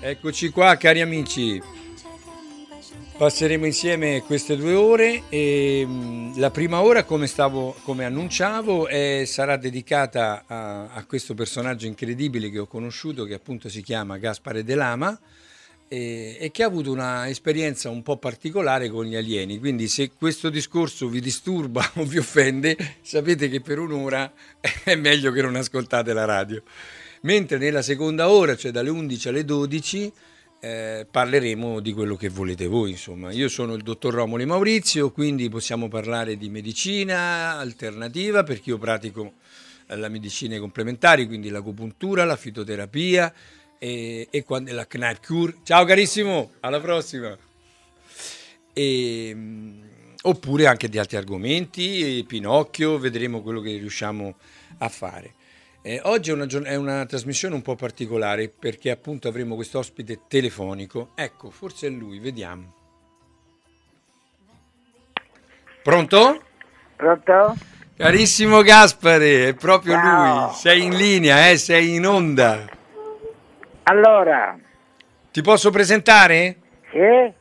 Eccoci qua cari amici, passeremo insieme queste due ore e mh, la prima ora come, stavo, come annunciavo è- sarà dedicata a, a questo personaggio incredibile che ho conosciuto che appunto si chiama Gaspare De Lama e, e che ha avuto una esperienza un po' particolare con gli alieni, quindi se questo discorso vi disturba o vi offende sapete che per un'ora è meglio che non ascoltate la radio. Mentre nella seconda ora, cioè dalle 11 alle 12, eh, parleremo di quello che volete voi. Insomma, io sono il dottor Romoli Maurizio, quindi possiamo parlare di medicina alternativa perché io pratico la medicina complementari, quindi l'acupuntura, la fitoterapia e, e quando- la Cure. Ciao carissimo, alla prossima! E, oppure anche di altri argomenti, Pinocchio, vedremo quello che riusciamo a fare. Eh, oggi è una, è una trasmissione un po' particolare perché appunto avremo questo ospite telefonico. Ecco, forse è lui, vediamo. Pronto? Pronto? Carissimo Gaspare, è proprio Ciao. lui. Sei in linea, eh? sei in onda. Allora, Ti posso presentare? sì?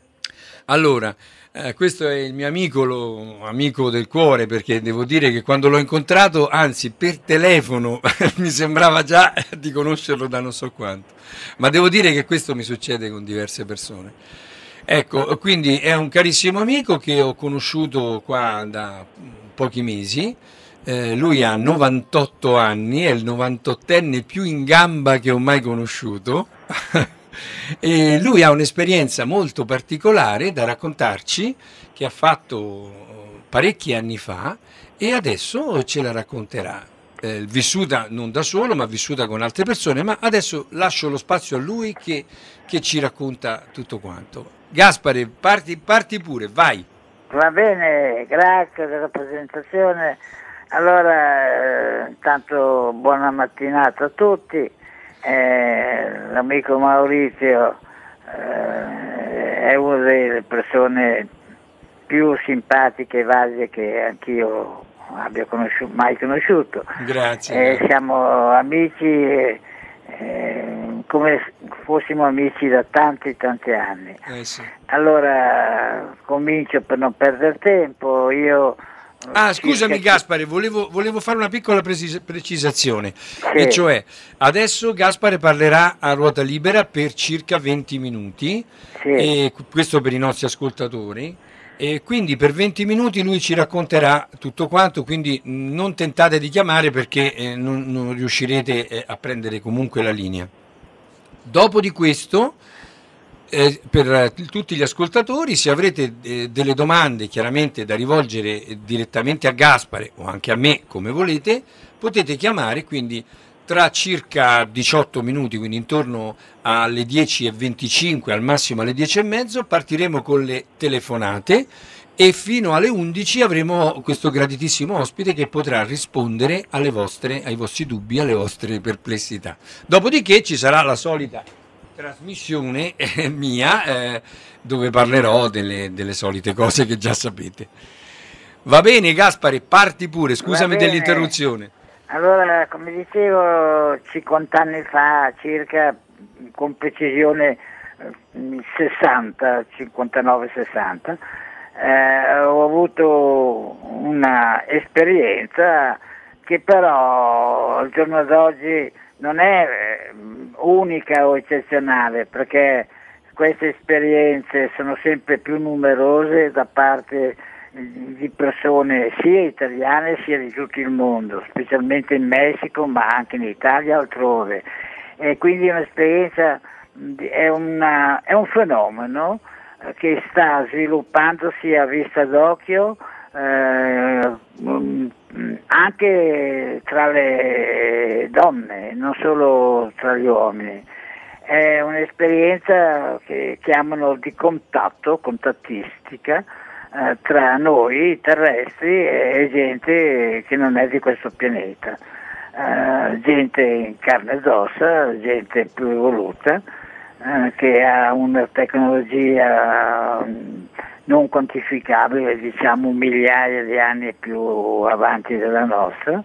Allora, eh, questo è il mio amico, lo- amico del cuore, perché devo dire che quando l'ho incontrato, anzi per telefono, mi sembrava già di conoscerlo da non so quanto. Ma devo dire che questo mi succede con diverse persone. Ecco, quindi è un carissimo amico che ho conosciuto qua da pochi mesi. Eh, lui ha 98 anni, è il 98enne più in gamba che ho mai conosciuto. e lui ha un'esperienza molto particolare da raccontarci che ha fatto parecchi anni fa e adesso ce la racconterà. Eh, vissuta non da solo, ma vissuta con altre persone, ma adesso lascio lo spazio a lui che, che ci racconta tutto quanto. Gaspare, parti, parti pure, vai. Va bene, grazie della presentazione. Allora, eh, intanto buona mattinata a tutti. Eh, l'amico Maurizio eh, è una delle persone più simpatiche e valide che anch'io abbia conosciuto, mai conosciuto. Grazie. Eh, siamo amici eh, eh, come fossimo amici da tanti tanti anni. Eh sì. Allora comincio per non perdere tempo, io... Ah, scusami Gaspare, volevo, volevo fare una piccola precis- precisazione, e cioè adesso Gaspare parlerà a ruota libera per circa 20 minuti, Sì. questo per i nostri ascoltatori, e quindi per 20 minuti lui ci racconterà tutto quanto, quindi non tentate di chiamare perché eh, non, non riuscirete eh, a prendere comunque la linea. Dopo di questo, eh, per eh, tutti gli ascoltatori, se avrete eh, delle domande chiaramente da rivolgere eh, direttamente a Gaspare o anche a me, come volete, potete chiamare quindi tra circa 18 minuti, quindi intorno alle 10.25, al massimo alle 10.30, partiremo con le telefonate e fino alle 11 avremo questo graditissimo ospite che potrà rispondere vostre, ai vostri dubbi, alle vostre perplessità. Dopodiché ci sarà la solita trasmissione eh, mia eh, dove parlerò delle, delle solite cose che già sapete. Va bene Gaspare, parti pure, scusami dell'interruzione. Allora, come dicevo, 50 anni fa, circa con precisione eh, 60, 59-60, eh, ho avuto una esperienza che però al giorno d'oggi non è eh, unica o eccezionale, perché queste esperienze sono sempre più numerose da parte di persone sia italiane sia di tutto il mondo, specialmente in Messico ma anche in Italia e altrove. E quindi un'esperienza, è, una- è un fenomeno eh, che sta sviluppandosi a vista d'occhio eh, anche tra le donne, non solo tra gli uomini. È un'esperienza che chiamano di contatto, contattistica, eh, tra noi terrestri e gente che non è di questo pianeta. Eh, gente in carne ed ossa, gente più evoluta, che ha una tecnologia mm, non quantificabile, diciamo migliaia di anni più avanti della nostra.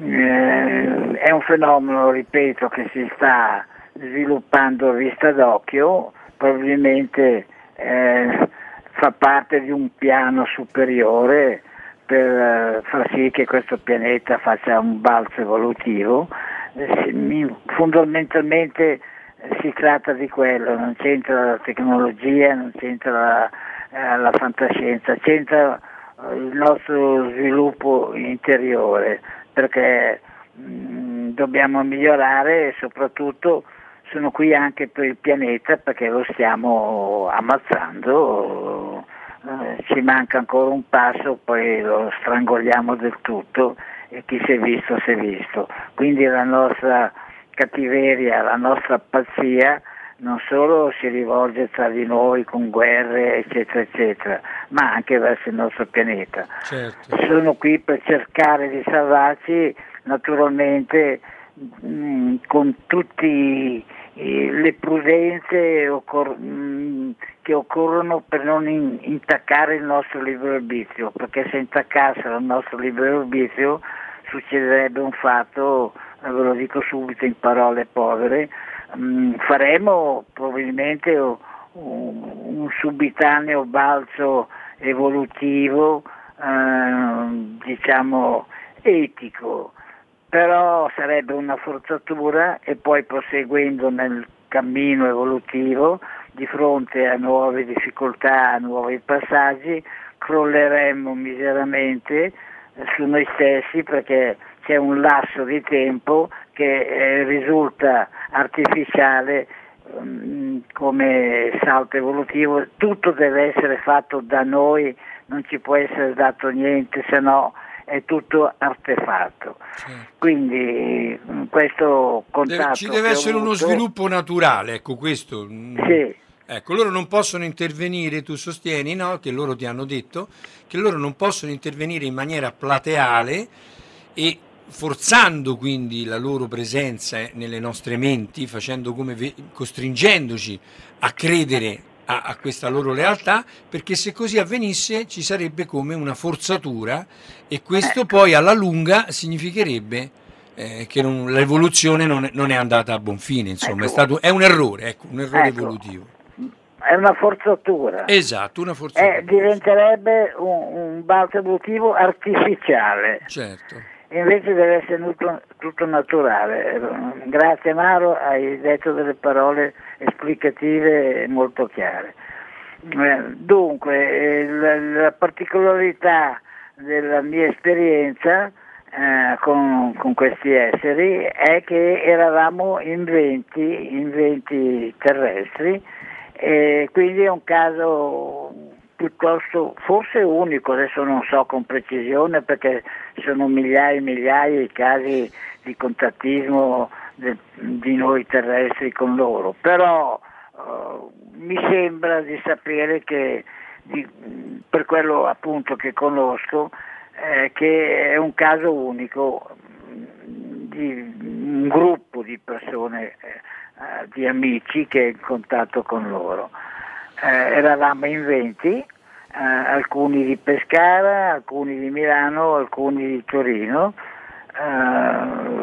Eh, è un fenomeno, ripeto, che si sta sviluppando a vista d'occhio, probabilmente eh, fa parte di un piano superiore per eh, far sì che questo pianeta faccia un balzo evolutivo. Eh, fondamentalmente eh, si tratta di quello, non c'entra la tecnologia, non c'entra la, eh, la fantascienza, c'entra eh, il nostro sviluppo interiore perché mh, mm, dobbiamo migliorare e soprattutto sono qui anche per il pianeta perché lo stiamo ammazzando, eh, ci manca ancora un passo, poi lo strangoliamo del tutto e chi si è visto si è visto. Quindi la nostra cattiveria, la nostra pazzia non solo si rivolge tra di noi con guerre, eccetera, eccetera, ma anche verso il nostro pianeta. Certo. Sono qui per cercare di salvarci naturalmente mh, mm, con tutte le prudenze occor- mh, mm, che occorrono per non in- intaccare il nostro libero arbitrio, perché se intaccassero il nostro libero arbitrio succederebbe un fatto, ve lo dico subito in parole povere, mh, faremo probabilmente un, un subitaneo balzo evolutivo, eh, diciamo etico, però sarebbe una forzatura e poi proseguendo nel cammino evolutivo di fronte a nuove difficoltà, a nuovi passaggi, crolleremmo miseramente su noi stessi perché c'è un lasso di tempo che eh, risulta artificiale um, come salto evolutivo, tutto deve essere fatto da noi, non ci può essere dato niente, se no è tutto artefatto. Certo. Quindi mm, questo contatto... Ci deve essere avuto, uno sviluppo naturale, ecco questo. Mm. Sì. Ecco, loro non possono intervenire, tu sostieni, no? Che loro ti hanno detto, che loro non possono intervenire in maniera plateale e forzando quindi la loro presenza nelle nostre menti, come, costringendoci a credere a, a, questa loro lealtà, perché se così avvenisse ci sarebbe come una forzatura e questo ecco. poi alla lunga significherebbe eh, che non, l'evoluzione non è, non è, andata a buon fine, insomma, ecco. è, stato, è, un errore, ecco, un errore ecco. evolutivo. È una forzatura. Esatto, una forzatura. Eh, diventerebbe un, un balzo evolutivo artificiale. Certo invece deve essere tutto, tutto, naturale. Grazie Maro, hai detto delle parole esplicative molto chiare. Eh, dunque, la, la, particolarità della mia esperienza eh, con, con, questi esseri è che eravamo in 20, in 20 terrestri e quindi è un caso piuttosto forse unico, adesso non so con precisione perché sono migliaia e migliaia i casi di contattismo de, di noi terrestri con loro, però uh, mi sembra di sapere che di, per quello appunto che conosco eh, che è un caso unico di un gruppo di persone, eh, di amici che è in contatto con loro eravamo in 20, eh, alcuni di Pescara, alcuni di Milano, alcuni di Torino. Eh,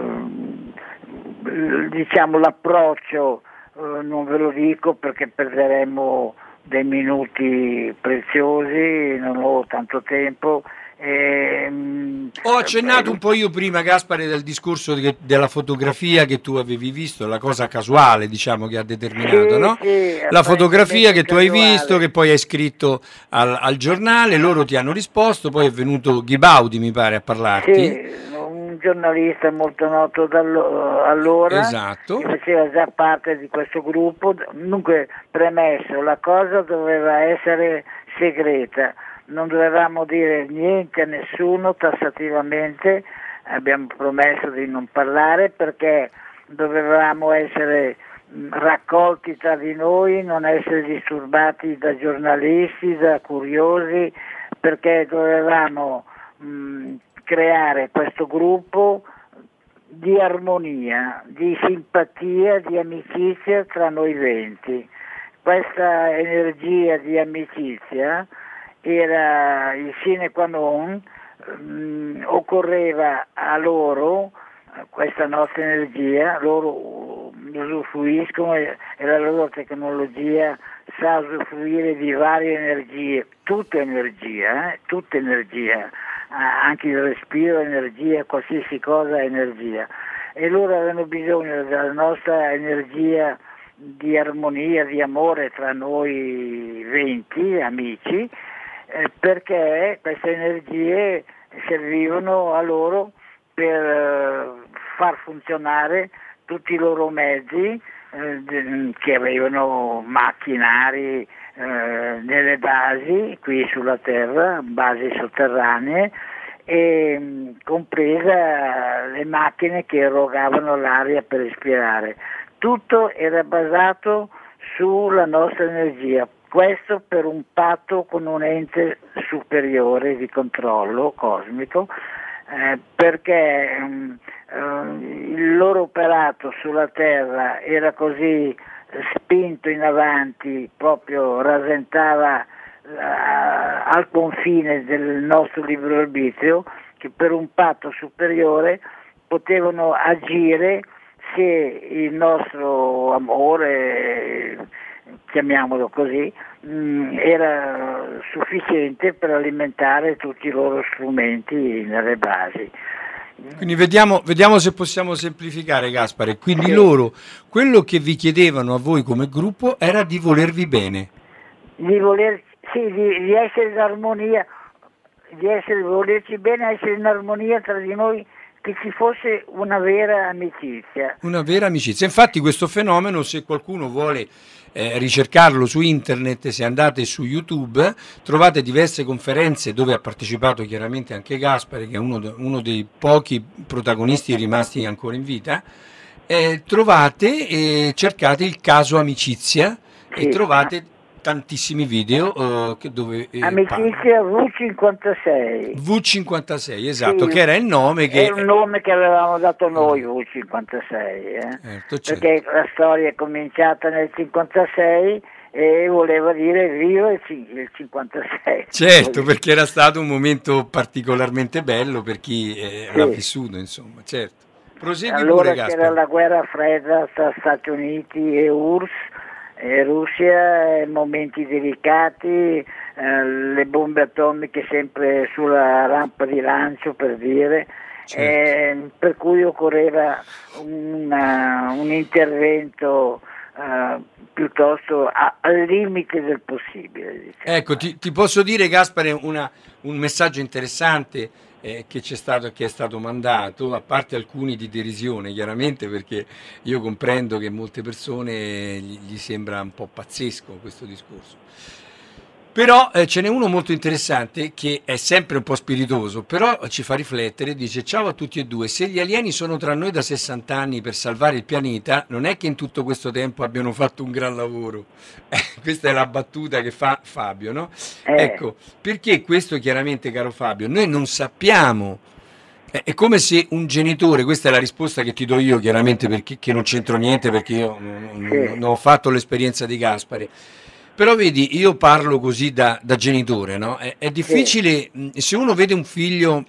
diciamo l'approccio eh, non ve lo dico perché perderemo dei minuti preziosi, non ho tanto tempo Ehm, Ho accennato un po' io prima, Gaspare, del discorso che, della fotografia che tu avevi visto, la cosa casuale diciamo che ha determinato, sì, no? sì, la fotografia che tu hai visto, che poi hai scritto al, al, giornale, loro ti hanno risposto, poi è venuto Ghibaudi mi pare a parlarti. Sì, un giornalista molto noto dallo- allora, Esatto. che faceva già parte di questo gruppo. Dunque, premesso, la cosa doveva essere segreta, non dovevamo dire niente a nessuno tassativamente, abbiamo promesso di non parlare perché dovevamo essere mh, raccolti tra di noi, non essere disturbati da giornalisti, da curiosi, perché dovevamo mh, creare questo gruppo di armonia, di simpatia, di amicizia tra noi venti. Questa energia di amicizia era il sine qua non, mm, occorreva a loro questa nostra energia, loro usufruiscono e, la loro tecnologia sa usufruire di varie energie, tutta energia, eh, tutta energia, anche il respiro è energia, qualsiasi cosa è energia. E loro avevano bisogno della nostra energia di armonia, di amore tra noi venti amici, eh, perché queste energie servivano a loro per eh, far funzionare tutti i loro mezzi eh, de- che avevano macchinari nelle basi qui sulla terra, basi sotterranee e mh, compresa le macchine che erogavano l'aria per respirare. Tutto era basato sulla nostra energia, questo per un patto con un ente superiore di controllo cosmico, eh, perché mh, eh, il loro operato sulla Terra era così spinto in avanti, proprio rasentava eh, al confine del nostro libero arbitrio, che per un patto superiore potevano agire se il nostro amore, chiamiamolo così, mh, era sufficiente per alimentare tutti i loro strumenti nelle basi. Quindi vediamo, vediamo se possiamo semplificare, Gaspare. Quindi loro, quello che vi chiedevano a voi come gruppo era di volervi bene. di voler sì, di, di essere in armonia, di essere, volerci bene, essere in armonia tra di noi, che ci fosse una vera amicizia. Una vera amicizia. Infatti questo fenomeno, se qualcuno vuole eh, ricercarlo su internet, se andate su YouTube, trovate diverse conferenze dove ha partecipato chiaramente anche Gaspare, che è uno, uno dei pochi protagonisti rimasti ancora in vita. Eh, trovate e cercate il caso amicizia e Sì. trovate tantissimi video eh, che- dove eh, Amicizia V56. V56, esatto, Sì. che era il nome che... È un nome che avevamo dato noi, V56. eh. Certo, certo. Perché la storia è cominciata nel 56 e voleva dire viva il 56. Certo, perché era stato un momento particolarmente bello per chi eh, Sì. l'ha vissuto, insomma, certo. Prosegui Allora pure, c'era Gaspar. la guerra fredda tra Stati Uniti e URSS, e Russia, eh, momenti delicati, eh, le bombe atomiche sempre sulla rampa di lancio per dire, Certo. eh, per cui occorreva una- un intervento eh, piuttosto a- al limite del possibile. diciamo. Ecco, ti, ti posso dire, Gaspare, una- un messaggio interessante eh, che stato, che è stato mandato, a parte alcuni di derisione, chiaramente, perché io comprendo che molte persone gli, gli sembra un po' pazzesco questo discorso. Però eh, ce n'è uno molto interessante che è sempre un po' spiritoso, però ci fa riflettere, dice ciao a tutti e due, se gli alieni sono tra noi da 60 anni per salvare il pianeta, non è che in tutto questo tempo abbiano fatto un gran lavoro. Eh, questa è la battuta che fa Fabio, no? Eh. Ecco, perché questo chiaramente, caro Fabio, noi non sappiamo, è come se un genitore, questa è la risposta che ti do io chiaramente perché che non c'entro niente perché io non, non- non ho fatto l'esperienza di Gaspare. Però vedi, io parlo così da, da genitore, no? È, è difficile, mh, se uno vede un figlio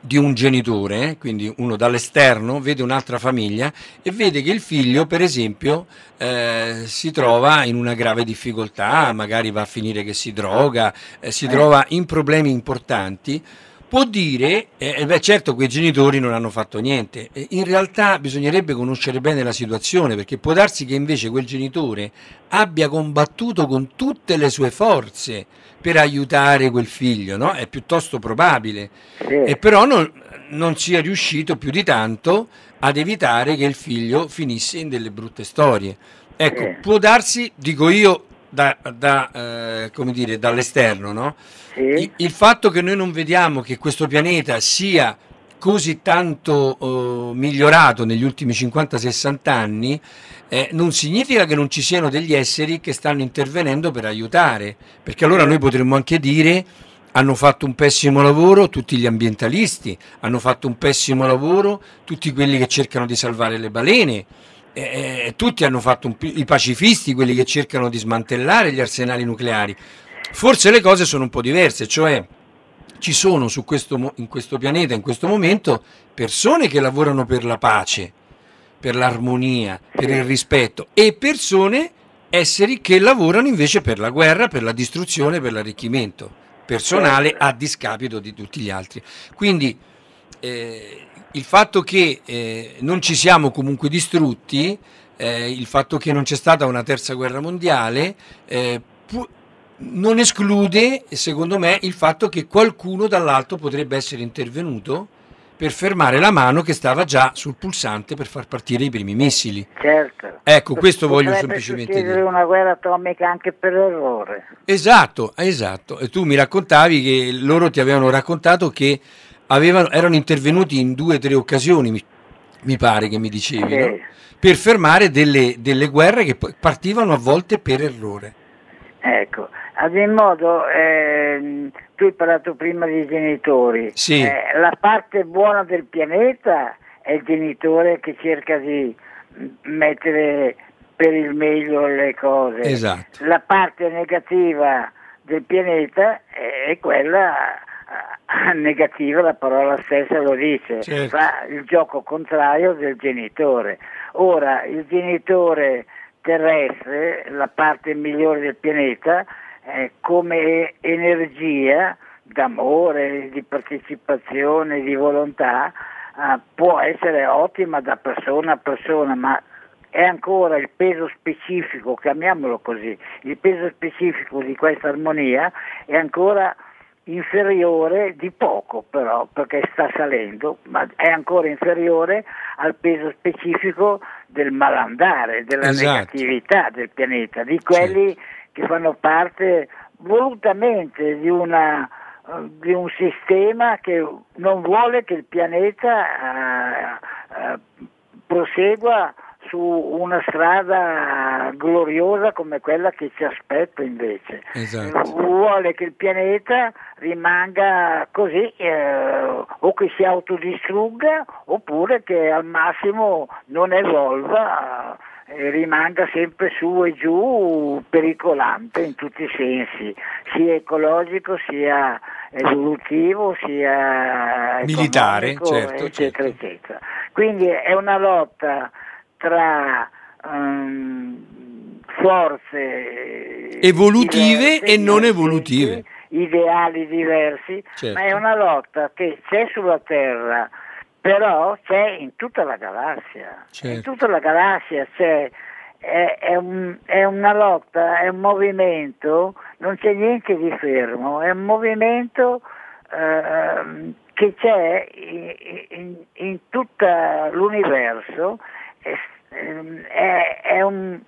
di un genitore, quindi uno dall'esterno, vede un'altra famiglia e vede che il figlio, per esempio, eh, si trova in una grave difficoltà, magari va a finire che si droga, eh, si Eh. trova in problemi importanti, può dire, eh, beh, certo quei genitori non hanno fatto niente, in realtà bisognerebbe conoscere bene la situazione perché può darsi che invece quel genitore abbia combattuto con tutte le sue forze per aiutare quel figlio, no? È piuttosto probabile, Sì. e però non, non sia riuscito più di tanto ad evitare che il figlio finisse in delle brutte storie. Ecco, Sì. può darsi, dico io, da, da, eh, come dire, dall'esterno, no? Sì. Il, il fatto che noi non vediamo che questo pianeta sia così tanto eh, migliorato negli ultimi 50-60 anni eh, non significa che non ci siano degli esseri che stanno intervenendo per aiutare, perché allora noi potremmo anche dire hanno fatto un pessimo lavoro tutti gli ambientalisti, hanno fatto un pessimo lavoro tutti quelli che cercano di salvare le balene, eh, tutti hanno fatto un i pacifisti, quelli che cercano di smantellare gli arsenali nucleari. Forse le cose sono un po' diverse, cioè ci sono su questo, in questo pianeta, in questo momento, persone che lavorano per la pace, per l'armonia, per il rispetto e persone, esseri che lavorano invece per la guerra, per la distruzione, per l'arricchimento personale a discapito di tutti gli altri. Quindi eh, il fatto che eh, non ci siamo comunque distrutti, eh, il fatto che non c'è stata una terza guerra mondiale, eh, pu- non esclude, secondo me, il fatto che qualcuno dall'alto potrebbe essere intervenuto per fermare la mano che stava già sul pulsante per far partire i primi missili. Certo. Ecco, questo voglio Potrebbe semplicemente succedere dire. una guerra atomica anche per errore. Esatto, esatto. E tu mi raccontavi che loro ti avevano raccontato che avevano, erano intervenuti in due o tre occasioni, mi, mi pare che mi dicevi, Sì. no? per fermare delle, delle guerre che partivano a volte per errore. Ecco, ad in modo, ehm, tu hai parlato prima dei genitori. Sì. Eh, la parte buona del pianeta è il genitore che cerca di mettere per il meglio le cose. Esatto. La parte negativa del pianeta è quella eh, negativa, la parola stessa lo dice, Certo. fa il gioco contrario del genitore. Ora, il genitore terrestre, la parte migliore del pianeta, eh, come energia d'amore, di partecipazione, di volontà, eh, può essere ottima da persona a persona, ma è ancora il peso specifico, chiamiamolo così, il peso specifico di questa armonia è ancora inferiore di poco però perché sta salendo, ma è ancora inferiore al peso specifico del malandare, della Esatto. negatività del pianeta, di quelli che fanno parte volutamente di, una, eh, di un sistema che non vuole che il pianeta eh, eh, prosegua su una strada gloriosa come quella che ci aspetta invece. Esatto. Vuole che il pianeta rimanga così eh, o che si autodistrugga oppure che al massimo non evolva eh, e rimanga sempre su e giù pericolante in tutti i sensi, sia ecologico sia evolutivo sia Militare, certo, eccetera certo. eccetera. Quindi è una lotta tra ehm, forze Evolutive diverse, e non evolutive. ideali diversi, Certo. ma è una lotta che c'è sulla Terra, però c'è in tutta la galassia. Certo. In tutta la galassia c'è è, è un- è una lotta, è un movimento, non c'è niente di fermo, è un movimento ehm, che c'è in, in- in tutto l'universo è, ehm, è- è un-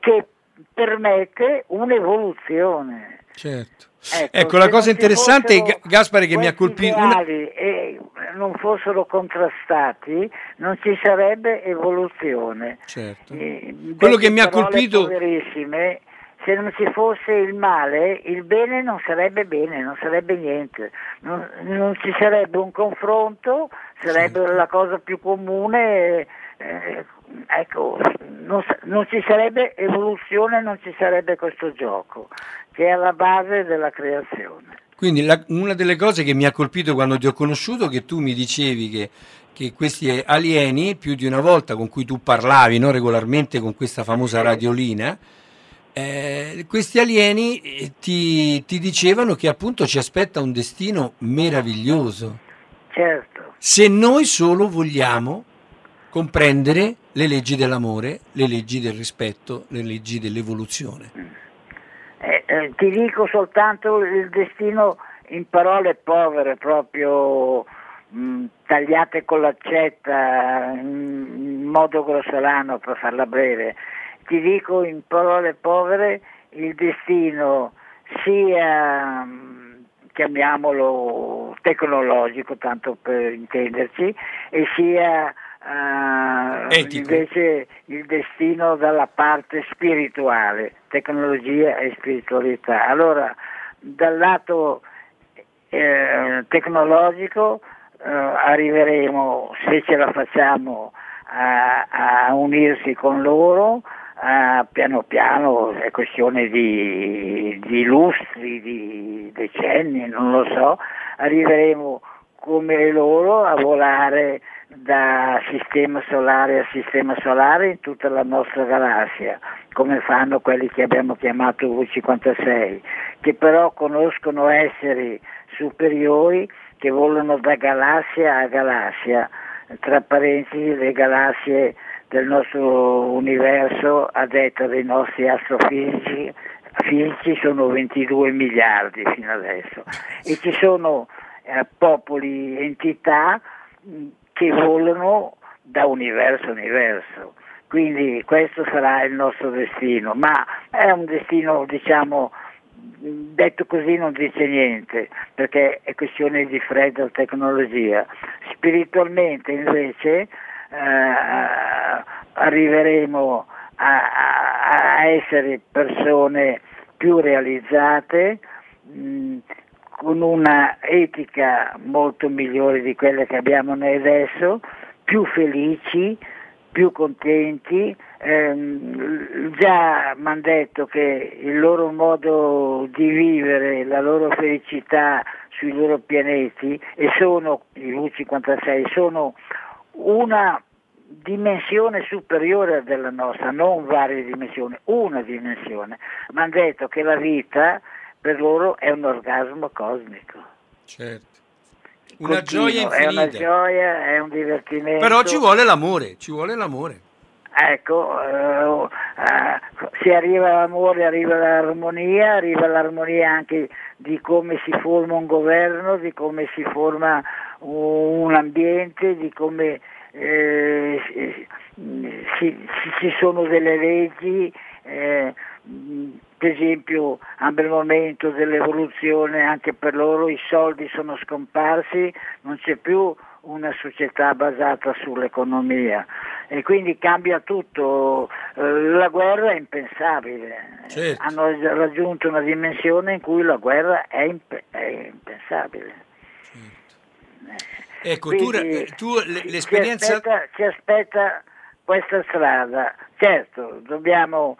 che permette un'evoluzione. Certo. Ecco, Ecco, la se cosa interessante, Gaspare, che mi ha colpito... una- ideali e non fossero contrastati, non ci sarebbe evoluzione. Certo. Eh, Quello che mi ha colpito- se non ci fosse il male, il bene non sarebbe bene, non sarebbe niente, non, non ci sarebbe un confronto, sarebbe Certo. la cosa più comune, eh, ecco, non, non ci sarebbe evoluzione, non ci sarebbe questo gioco, che è alla base della creazione. Quindi la- una delle cose che mi ha colpito quando ti ho conosciuto, che tu mi dicevi che, che questi alieni, più di una volta con cui tu parlavi no, regolarmente con questa famosa radiolina, eh, questi alieni eh, ti, ti dicevano che appunto ci aspetta un destino meraviglioso. Certo, Se noi solo vogliamo comprendere le leggi dell'amore, le leggi del rispetto, le leggi dell'evoluzione. Eh, eh, ti dico soltanto il destino in parole povere, proprio mh, tagliate con l'accetta, in modo grossolano per farla breve. Ti dico in parole povere il destino sia, mh, chiamiamolo tecnologico, tanto per intenderci, e sia Etico. invece il destino dalla parte spirituale, tecnologia e spiritualità. Allora, dal lato eh, tecnologico eh, arriveremo, se ce la facciamo, a, a unirsi con loro, a- piano piano, è questione di, di lustri, di decenni, non lo so, arriveremo come loro a volare da sistema solare a sistema solare in tutta la nostra galassia, come fanno quelli che abbiamo chiamato V56, che però conoscono esseri superiori che volano da galassia a galassia, tra parentesi le galassie del nostro universo a detta dei nostri astrofisici fisici sono 22 miliardi fino adesso. E ci sono eh, popoli, entità che volano da universo a universo. Quindi questo sarà il nostro destino, ma è un destino, diciamo, detto così non dice niente, perché è questione di fredda tecnologia. Spiritualmente invece eh, arriveremo a, a- essere persone più realizzate, mh, con una etica molto migliore di quella che abbiamo noi adesso, più felici, più contenti. Ehm, già mi hanno detto che il loro modo di vivere, la loro felicità sui loro pianeti, e sono i V56, sono una dimensione superiore della nostra, non varie dimensioni, una dimensione. Mi hanno detto che la vita per loro è un orgasmo cosmico. Certo. Una Continuo, gioia È una infinita. gioia, è un divertimento. Però ci vuole l'amore, ci vuole l'amore. Ecco, eh, eh, se arriva l'amore arriva l'armonia, arriva l'armonia anche di come si forma un governo, di come si forma un ambiente, di come eh, si- si- ci sono delle leggi, eh, per esempio al momento dell'evoluzione anche per loro i soldi sono scomparsi, non c'è più una società basata sull'economia e quindi cambia tutto, Eh, la guerra è impensabile, Certo. hanno raggiunto una dimensione in cui la guerra è, imp- è impensabile. Ecco, tu, Quindi tu ci- l'esperienza... Ci aspetta, ci aspetta questa strada. Certo, dobbiamo,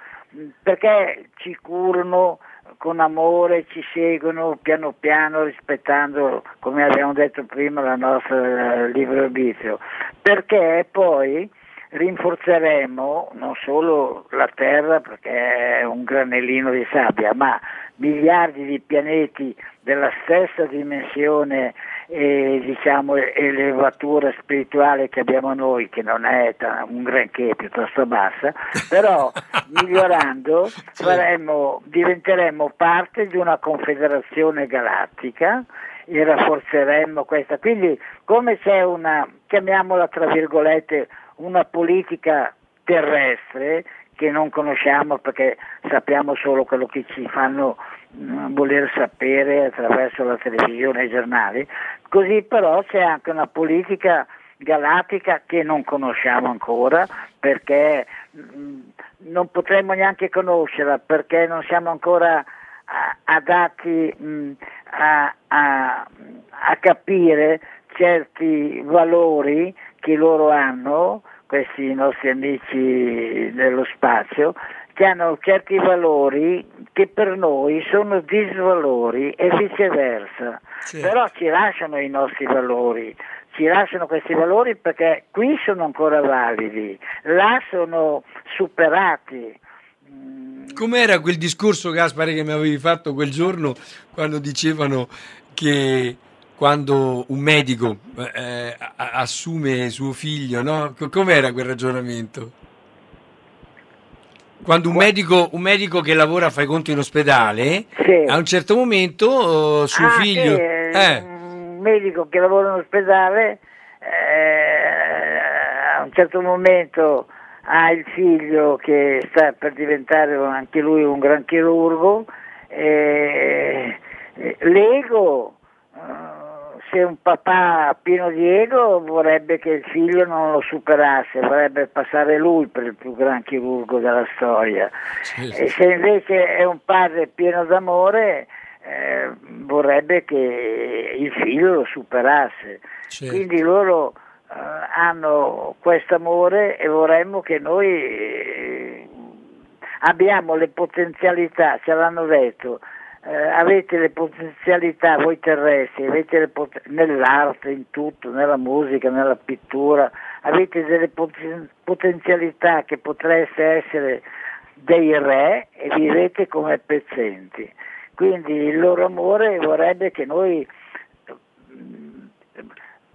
perché ci curano con amore, ci seguono piano piano rispettando, come abbiamo detto prima, la nostra eh, libero arbitrio. Perché poi rinforzeremo non solo la Terra perché è un granellino di sabbia, ma miliardi di pianeti della stessa dimensione e diciamo elevatura spirituale che abbiamo noi, che non è un granché, piuttosto bassa, però migliorando faremo, diventeremo parte di una confederazione galattica e rafforzeremo questa. Quindi come c'è una, chiamiamola tra virgolette, una politica terrestre che non conosciamo perché sappiamo solo quello che ci fanno voler sapere attraverso la televisione e i giornali, così però c'è anche una politica galattica che non conosciamo ancora perché mh, non potremmo neanche conoscerla perché non siamo ancora adatti mh, a, a- a capire certi valori che loro hanno, questi nostri amici dello spazio, che hanno certi valori che per noi sono disvalori e viceversa. Certo. Però ci lasciano i nostri valori, ci lasciano questi valori perché qui sono ancora validi, là sono superati. Mm, Com'era quel discorso, Gaspare, che mi avevi fatto quel giorno quando dicevano che quando un medico eh, assume suo figlio, no? Com'era quel ragionamento? Quando un medico, un medico che lavora, fa i conti in ospedale, Sì. a un certo momento eh, suo Ah, figlio... sì, eh, un medico che lavora in ospedale eh, a un certo momento ha il figlio che sta per diventare anche lui un gran chirurgo e e l'ego eh, se un papà pieno di ego vorrebbe che il figlio non lo superasse, vorrebbe passare lui per il più gran chirurgo della storia. certo. E se invece è un padre pieno d'amore, eh, vorrebbe che il figlio lo superasse. Certo. Quindi loro eh, hanno questo amore e vorremmo che noi eh, abbiamo le potenzialità, ce l'hanno detto, eh, avete le potenzialità voi terrestri, avete le pot- nell'arte, in tutto, nella musica, nella pittura, avete delle poten- potenzialità che potreste essere dei re e vivete come pezzenti. Quindi il loro amore vorrebbe che noi mm,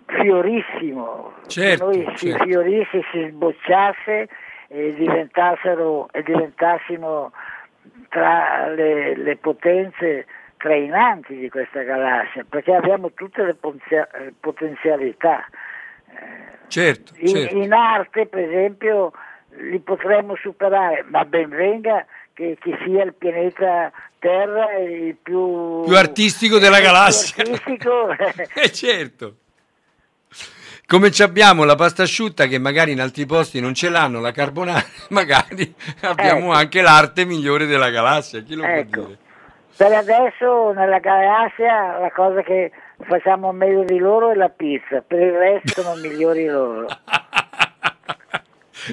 fiorissimo, Certo, che noi si certo. fiorisse, si sbocciasse e diventassero e diventassimo tra le, le potenze trainanti di questa galassia, perché abbiamo tutte le eh, potenzialità. certo, In, certo. in arte, per esempio, li potremmo superare, ma ben venga che, che sia il pianeta Terra il più, Più artistico della galassia. artistico. Eh certo. Come ci abbiamo la pasta asciutta che magari in altri posti non ce l'hanno, la carbonara, magari abbiamo Ecco. anche l'arte migliore della galassia, chi lo Ecco. può dire? Per adesso nella galassia la cosa che facciamo meglio di loro è la pizza, per il resto sono migliori loro.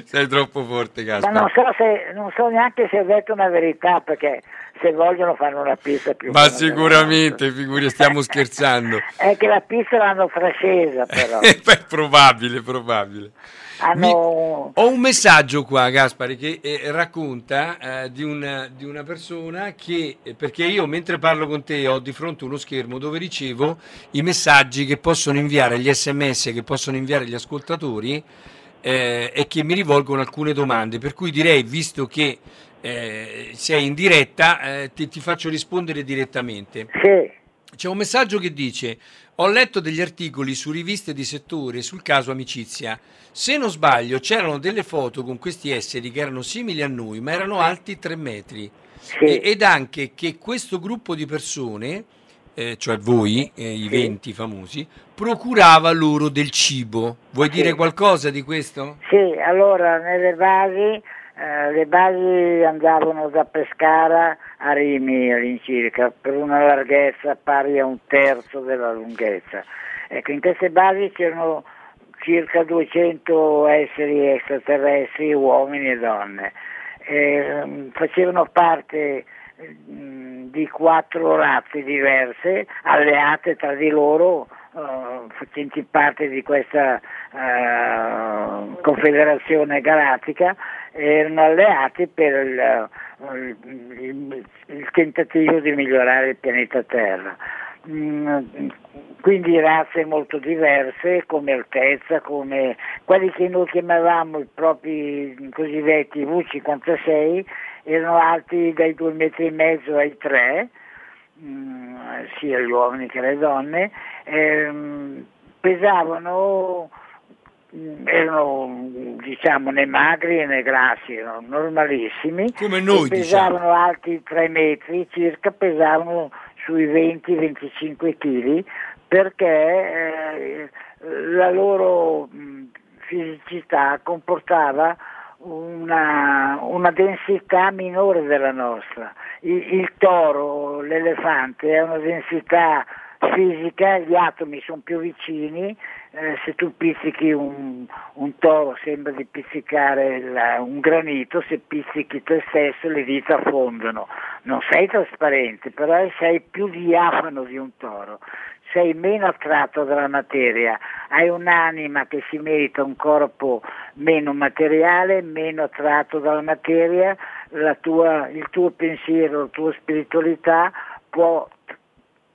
Sei troppo forte, Ma Gaspar. non so, se, non so neanche se ho detto una verità, perché se vogliono fanno una pizza più Ma sicuramente, figuri, stiamo scherzando. È che la pizza l'hanno francesa però. Beh, probabile, probabile. Mi-. Ho un messaggio qua, Gaspari, che eh, racconta eh, di, una, di una persona che, eh, perché io mentre parlo con te ho di fronte uno schermo dove ricevo i messaggi che possono inviare, gli sms che possono inviare gli ascoltatori eh, e che mi rivolgono alcune domande. Per cui direi, visto che eh, sei in diretta, eh, ti, ti faccio rispondere direttamente. Sì, C'è un messaggio che dice: Ho letto degli articoli su riviste di settore sul caso amicizia. Se non sbaglio, c'erano delle foto con questi esseri che erano simili a noi, ma erano alti 3 metri. sì. E- ed anche che questo gruppo di persone, eh, cioè voi, eh, i Sì. 20 famosi, procurava loro del cibo. Vuoi Sì. dire qualcosa di questo? Sì, allora nelle basi, eh, le basi andavano da Pescara a Rimini all'incirca, per una larghezza pari a un terzo della lunghezza. Ecco, in queste basi c'erano circa 200 esseri extraterrestri, uomini e donne. Ehm, facevano parte mm, di quattro razze diverse, alleate tra di loro, uh, facenti parte di questa uh, confederazione galattica, erano alleati per il, il, il, tentativo di migliorare il pianeta Terra. Mm, quindi razze molto diverse come altezza, come quelli che noi chiamavamo i propri cosiddetti V56 erano alti dai 2,5 metri e mezzo ai 3 Mm, sia gli uomini che le donne, ehm, pesavano, mm, erano diciamo né magri né grassi, erano normalissimi, come noi, diciamo. pesavano diciamo. alti 3 metri circa, pesavano sui 20-25 kg perché eh, la loro mh, fisicità comportava una, una densità minore della nostra. Il, il toro, l'elefante ha una densità fisica, gli atomi sono più vicini, eh, se tu pizzichi un, un toro sembra di pizzicare il- un granito, se pizzichi te stesso le dita fondono. Non sei trasparente, però sei più diafano di un toro, sei meno attratto dalla materia, hai un'anima che si merita un corpo meno materiale, meno attratto dalla materia, tua, il tuo pensiero, la tua spiritualità può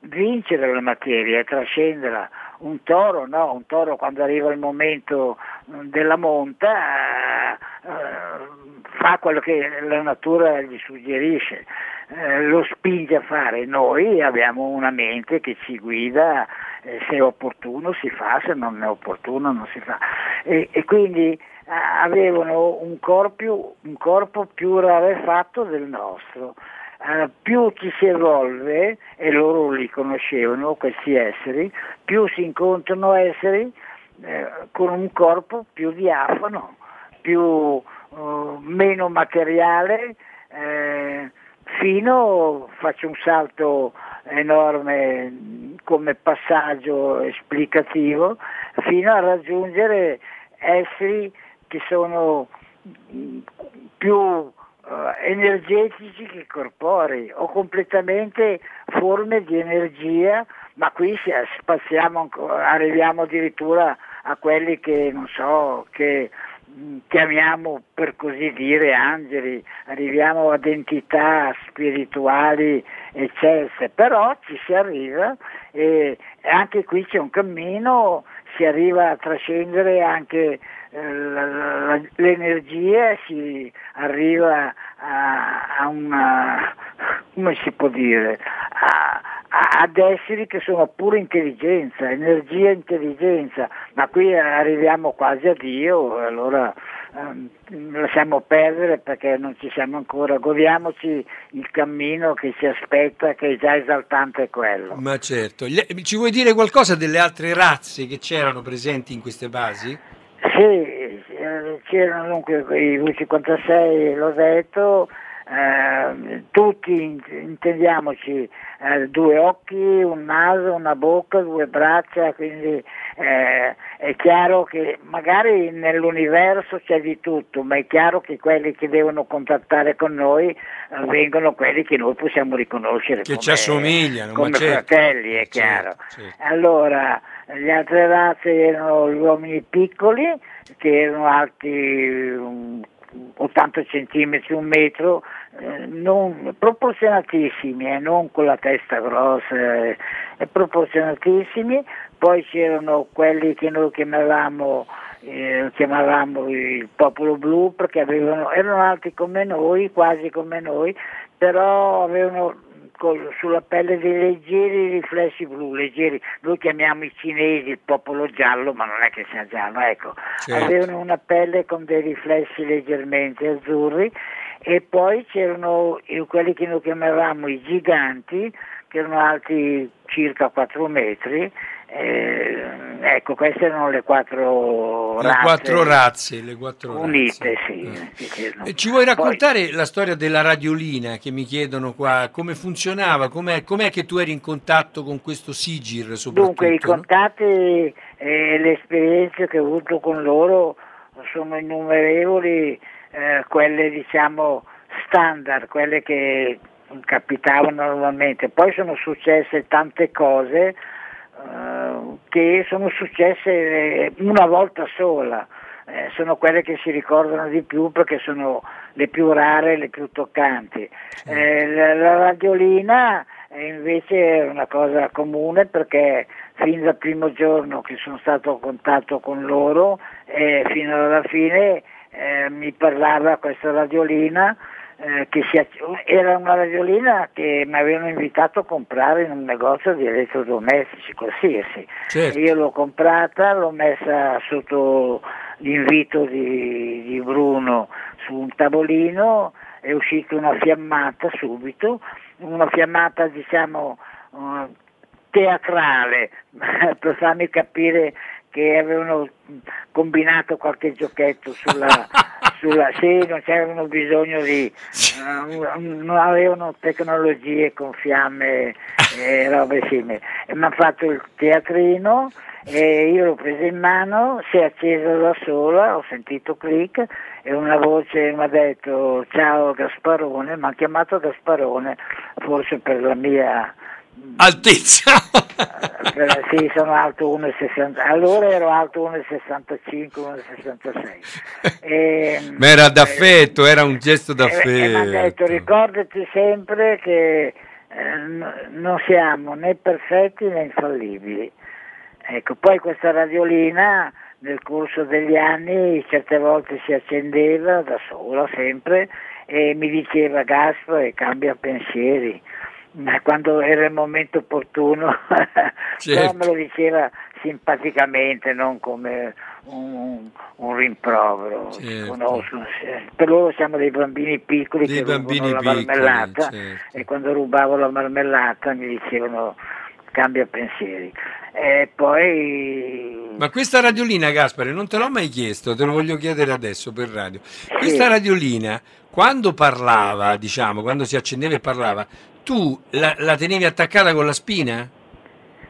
vincere la materia trascenderla. Un toro no, un toro quando arriva il momento della monta eh, fa quello che la natura gli suggerisce, eh, lo spinge a fare. Noi abbiamo una mente che ci guida, eh, se è opportuno si fa, se non è opportuno non si fa. E, e quindi eh, avevano un corpo, un corpo più rarefatto del nostro. Uh, più ci si evolve, e loro li conoscevano, questi esseri, più si incontrano esseri eh, con un corpo più diafano, più, uh, meno materiale, eh, fino, faccio un salto enorme come passaggio esplicativo, fino a raggiungere esseri che sono più eh, energetici che corporei o completamente forme di energia, ma qui spaziamo, arriviamo addirittura a quelli che non so, che mm, chiamiamo per così dire angeli, arriviamo ad entità spirituali eccesse, però ci si arriva e anche qui c'è un cammino, si arriva a trascendere anche l'energia si arriva a, a una, come si può dire, a, a, ad esseri che sono pura intelligenza, energia e intelligenza, ma qui arriviamo quasi a Dio, allora ehm, lasciamo perdere perché non ci siamo ancora, godiamoci il cammino che ci aspetta, che è già esaltante quello. Ma certo, ci vuoi dire qualcosa delle altre razze che c'erano presenti in queste basi? Sì, eh, c'erano dunque i V56, l'ho detto, eh, tutti intendiamoci eh, due occhi, un naso, una bocca, due braccia, quindi eh, è chiaro che magari nell'universo c'è di tutto, ma è chiaro che quelli che devono contattare con noi eh, vengono quelli che noi possiamo riconoscere che come, ci assomigliano, come certo. fratelli, è certo, chiaro. Certo. Allora, le altre razze erano gli uomini piccoli, che erano alti 80 centimetri, un metro, eh, non, proporzionatissimi, eh, non con la testa grossa, eh, proporzionatissimi. Poi c'erano quelli che noi chiamavamo, eh, chiamavamo il popolo blu perché avevano, erano alti come noi, quasi come noi, però avevano sulla pelle dei leggeri riflessi blu, leggeri, noi chiamiamo i cinesi il popolo giallo, ma non è che sia giallo, ecco, certo. avevano una pelle con dei riflessi leggermente azzurri e poi c'erano quelli che noi chiamavamo i giganti, che erano alti circa 4 metri, eh, ecco, queste erano le quattro le razze, quattro razze le quattro unite. Razze. Sì, eh. Ci vuoi raccontare Poi, la storia della radiolina che mi chiedono qua? Come funzionava? Com'è, com'è che tu eri in contatto con questo Sigir? Dunque, i contatti e eh, le esperienze che ho avuto con loro sono innumerevoli, eh, quelle diciamo standard, quelle che capitavano normalmente. Poi sono successe tante cose eh, che sono successe eh, una volta sola. Eh, sono quelle che si ricordano di più perché sono le più rare, le più toccanti. Eh, la, la, radiolina invece è una cosa comune perché fin dal primo giorno che sono stato a contatto con loro eh, fino alla fine mi parlava questa radiolina eh, che si, era una radiolina che mi avevano invitato a comprare in un negozio di elettrodomestici qualsiasi. Certo. Io l'ho comprata, l'ho messa sotto l'invito di, di Bruno su un tavolino, è uscita una fiammata subito, una fiammata diciamo uh, teatrale per farmi capire che avevano combinato qualche giochetto sulla, sulla sì, non c'erano bisogno di non avevano tecnologie con fiamme e robe simili. Mi hanno fatto il teatrino e io l'ho preso in mano, si è accesa da sola, ho sentito click e una voce mi ha detto ciao Gasparone, mi ha chiamato Gasparone forse per la mia Altezza! Eh, sì, sono alto 1,60. Allora ero alto 1,65, 1,66. E, Ma era d'affetto, era un gesto e- e mi ha d'affetto. detto ricordati sempre che eh, non siamo né perfetti né infallibili. Ecco, poi questa radiolina nel corso degli anni certe volte si accendeva da sola sempre e mi diceva Gaspare cambia pensieri. Ma quando era il momento opportuno, però Certo. me lo diceva simpaticamente, non come un, un rimprovero. Certo. per loro siamo dei bambini piccoli Dei che bambini rubano la piccoli, marmellata certo. e quando rubavo la marmellata mi dicevano cambia pensieri. E poi Ma questa radiolina, Gaspare, non te l'ho mai chiesto, te lo voglio chiedere adesso per radio. Questa radiolina, quando parlava, diciamo, quando si accendeva e parlava, tu la, la tenevi attaccata con la spina?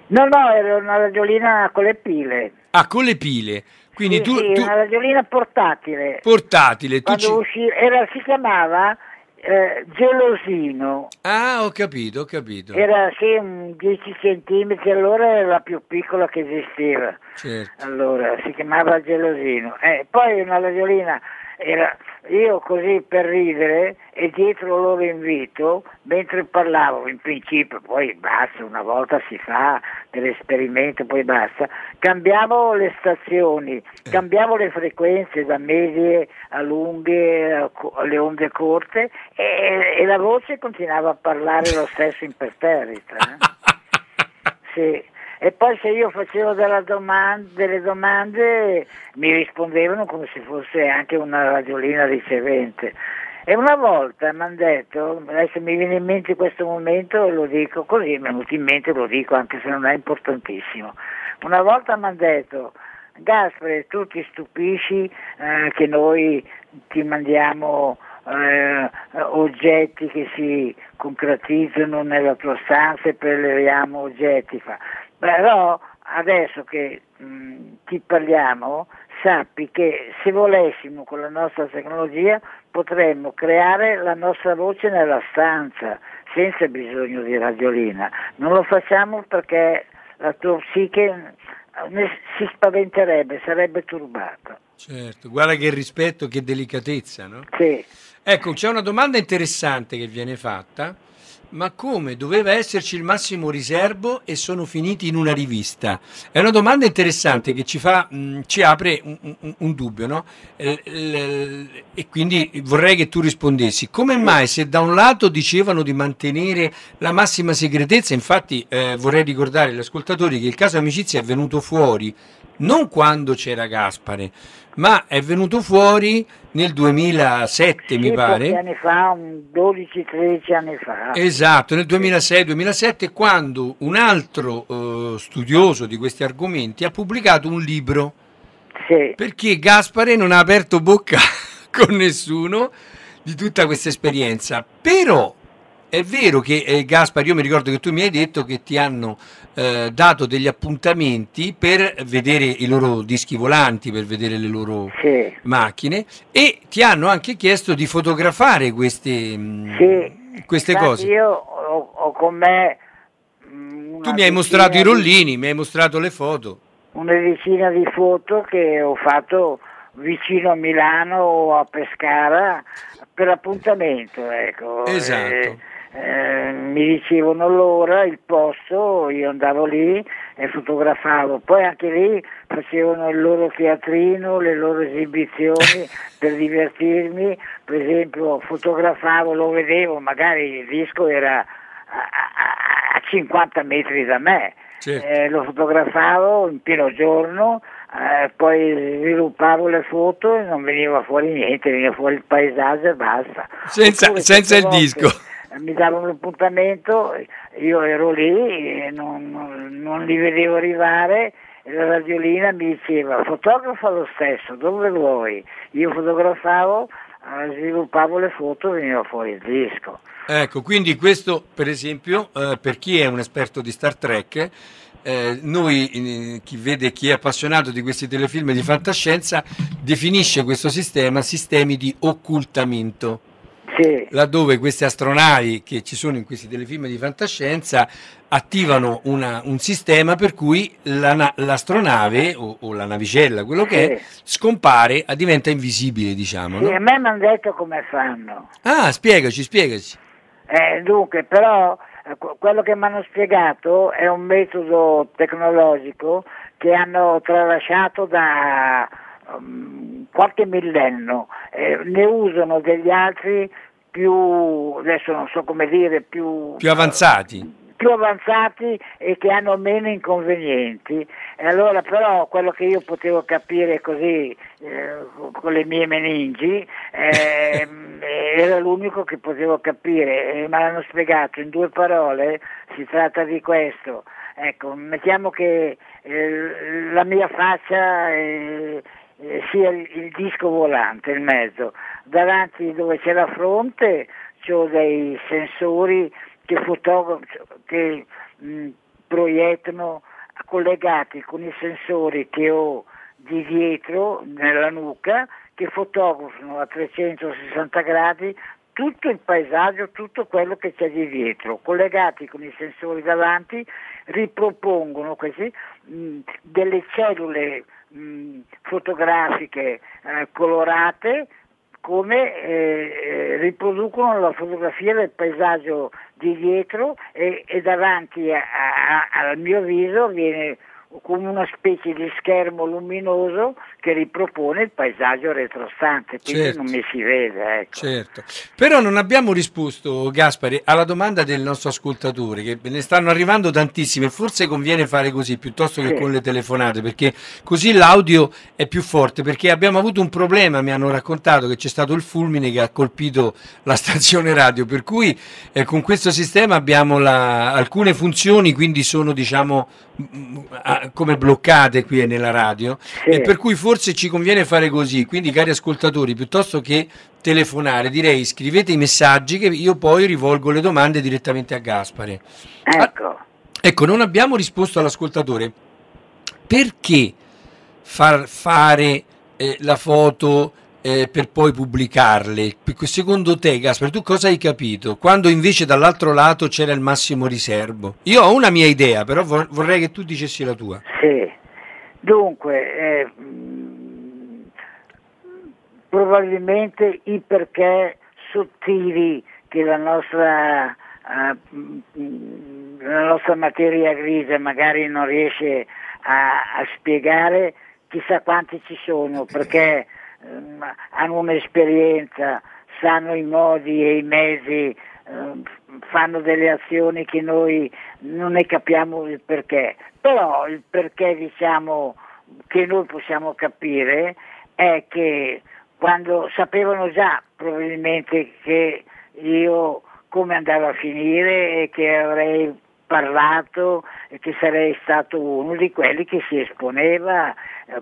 No, no, era una radiolina con le pile. Ah, con le pile. Quindi Sì, tu, sì, tu- una radiolina portatile. portatile, tu ci... uscì- era- si chiamava eh, gelosino. Ah, ho capito, ho capito. Era sì, un 10 centimetri, allora era la più piccola che esisteva. Certo. Allora, si chiamava gelosino. Eh, poi una radiolina era io così per ridere e dietro loro invito, mentre parlavo, in principio, poi basta, una volta si fa dell'esperimento, poi basta, cambiavo le stazioni, cambiavo le frequenze da medie a lunghe, alle onde corte e, e la voce continuava a parlare lo stesso imperterrita. eh. Sì. E poi se io facevo della doman- delle domande mi rispondevano come se fosse anche una radiolina ricevente. E una volta mi hanno detto, adesso mi viene in mente questo momento e lo dico così, mi è venuto in mente lo dico anche se non è importantissimo. Una volta mi hanno detto, Gaspare, tu ti stupisci eh, che noi ti mandiamo eh, oggetti che si concretizzano nella tua stanza e preleviamo oggetti. Fa. Però adesso che mh, ti parliamo, sappi che se volessimo con la nostra tecnologia potremmo creare la nostra voce nella stanza senza bisogno di radiolina. Non lo facciamo perché la tua psiche si spaventerebbe, sarebbe turbata. Certo, guarda che rispetto, che delicatezza, no? Sì. Ecco, c'è una domanda interessante che viene fatta, ma come doveva esserci il massimo riservo e sono finiti in una rivista? È una domanda interessante che ci, fa, mh, ci apre un, un- un dubbio, no? Eh, l- E quindi vorrei che tu rispondessi, come mai se da un lato dicevano di mantenere la massima segretezza, infatti eh, vorrei ricordare agli ascoltatori che il caso amicizia è venuto fuori non quando c'era Gaspare, ma è venuto fuori nel 2007, mi Sì, pare. pochi anni fa, un 12-13 anni fa. Esatto, nel 2006-2007 quando un altro eh, studioso di questi argomenti ha pubblicato un libro Sì. perché Gaspare non ha aperto bocca con nessuno di tutta questa esperienza. Però è vero che eh, Gaspare, io mi ricordo che tu mi hai detto che ti hanno eh, dato degli appuntamenti per vedere i loro dischi volanti, per vedere le loro Sì. macchine e ti hanno anche chiesto di fotografare queste, mh, Sì. queste Infatti cose. Io ho, ho con me mm, Tu mi hai mostrato i di- rollini, mi hai mostrato le foto. una decina di foto che ho fatto vicino a Milano o a Pescara per appuntamento, ecco. Esatto. Eh, eh, mi dicevano l'ora, il posto, io andavo lì e fotografavo. Poi anche lì facevano il loro teatrino, le loro esibizioni per divertirmi. Per esempio fotografavo, lo vedevo, magari il disco era a, a- a 50 metri da me. Certo. Eh, lo fotografavo in pieno giorno, eh, poi sviluppavo le foto e non veniva fuori niente, veniva fuori il paesaggio e basta. Senza- senza il disco. Eh, Mi davano l'appuntamento, io ero lì, e non, non- non li vedevo arrivare e la radiolina mi diceva fotografa lo stesso, dove vuoi? Io fotografavo, eh, sviluppavo le foto e veniva fuori il disco. Ecco, quindi questo per esempio, eh, per chi è un esperto di Star Trek, eh, noi, eh, chi vede, chi è appassionato di questi telefilm di fantascienza, definisce questo sistema sistemi di occultamento. Sì. laddove queste astronavi che ci sono in questi telefilm di fantascienza attivano una- un sistema per cui la na- l'astronave o, o la navicella, quello che è, Sì. scompare, diventa invisibile, diciamo. Sì, no? a me mi hanno detto come fanno. Ah, spiegaci, spiegaci. Eh, dunque, però eh, que- quello che mi hanno spiegato è un metodo tecnologico che hanno tralasciato da um, qualche millennio. Eh, ne usano degli altri più, adesso non so come dire, più, Più avanzati. più avanzati e che hanno meno inconvenienti. E allora però quello che io potevo capire così eh, con le mie meningi ehm, era l'unico che potevo capire e me l'hanno spiegato in due parole, si tratta di questo. Ecco, mettiamo che eh, la mia faccia eh, sia il, il disco volante, il mezzo. Davanti dove c'è la fronte ho dei sensori che, fotogra- che mh, proiettano collegati con i sensori che ho di dietro nella nuca che fotografano a 360 gradi tutto il paesaggio, tutto quello che c'è di dietro, collegati con i sensori davanti, ripropongono così mh, delle cellule mh, fotografiche eh, colorate come eh, eh, riproducono la fotografia del paesaggio di dietro e, e davanti a- a- al mio viso viene come una specie di schermo luminoso che ripropone il paesaggio retrostante, quindi Certo. non mi si vede. Ecco. Certo, però non abbiamo risposto, Gaspari, alla domanda del nostro ascoltatore, che ne stanno arrivando tantissime, forse conviene fare così piuttosto che Sì. con le telefonate, perché così l'audio è più forte, perché abbiamo avuto un problema, mi hanno raccontato che c'è stato il fulmine che ha colpito la stazione radio, per cui eh, con questo sistema abbiamo la- alcune funzioni, quindi sono diciamo mm, ah, come bloccate qui nella radio, Sì. e per cui forse ci conviene fare così, quindi cari ascoltatori, piuttosto che telefonare, direi scrivete i messaggi che io poi rivolgo le domande direttamente a Gaspare. Ecco. Ecco, non abbiamo risposto all'ascoltatore. Perché far fare eh, la foto eh, per poi pubblicarle? Secondo te, Gaspare, tu cosa hai capito? Quando invece dall'altro lato c'era il massimo riservo? Io ho una mia idea, però vor- vorrei che tu dicessi la tua. Sì, dunque, eh, mh, probabilmente i perché sottili che la nostra, eh, mh, la nostra materia grigia magari non riesce a, a spiegare, chissà quanti ci sono, perché hanno un'esperienza, sanno i modi e i mezzi, ehm, fanno delle azioni che noi non ne capiamo il perché. Però il perché diciamo che noi possiamo capire è che quando sapevano già probabilmente che io come andava a finire e che avrei parlato e che sarei stato uno di quelli che si esponeva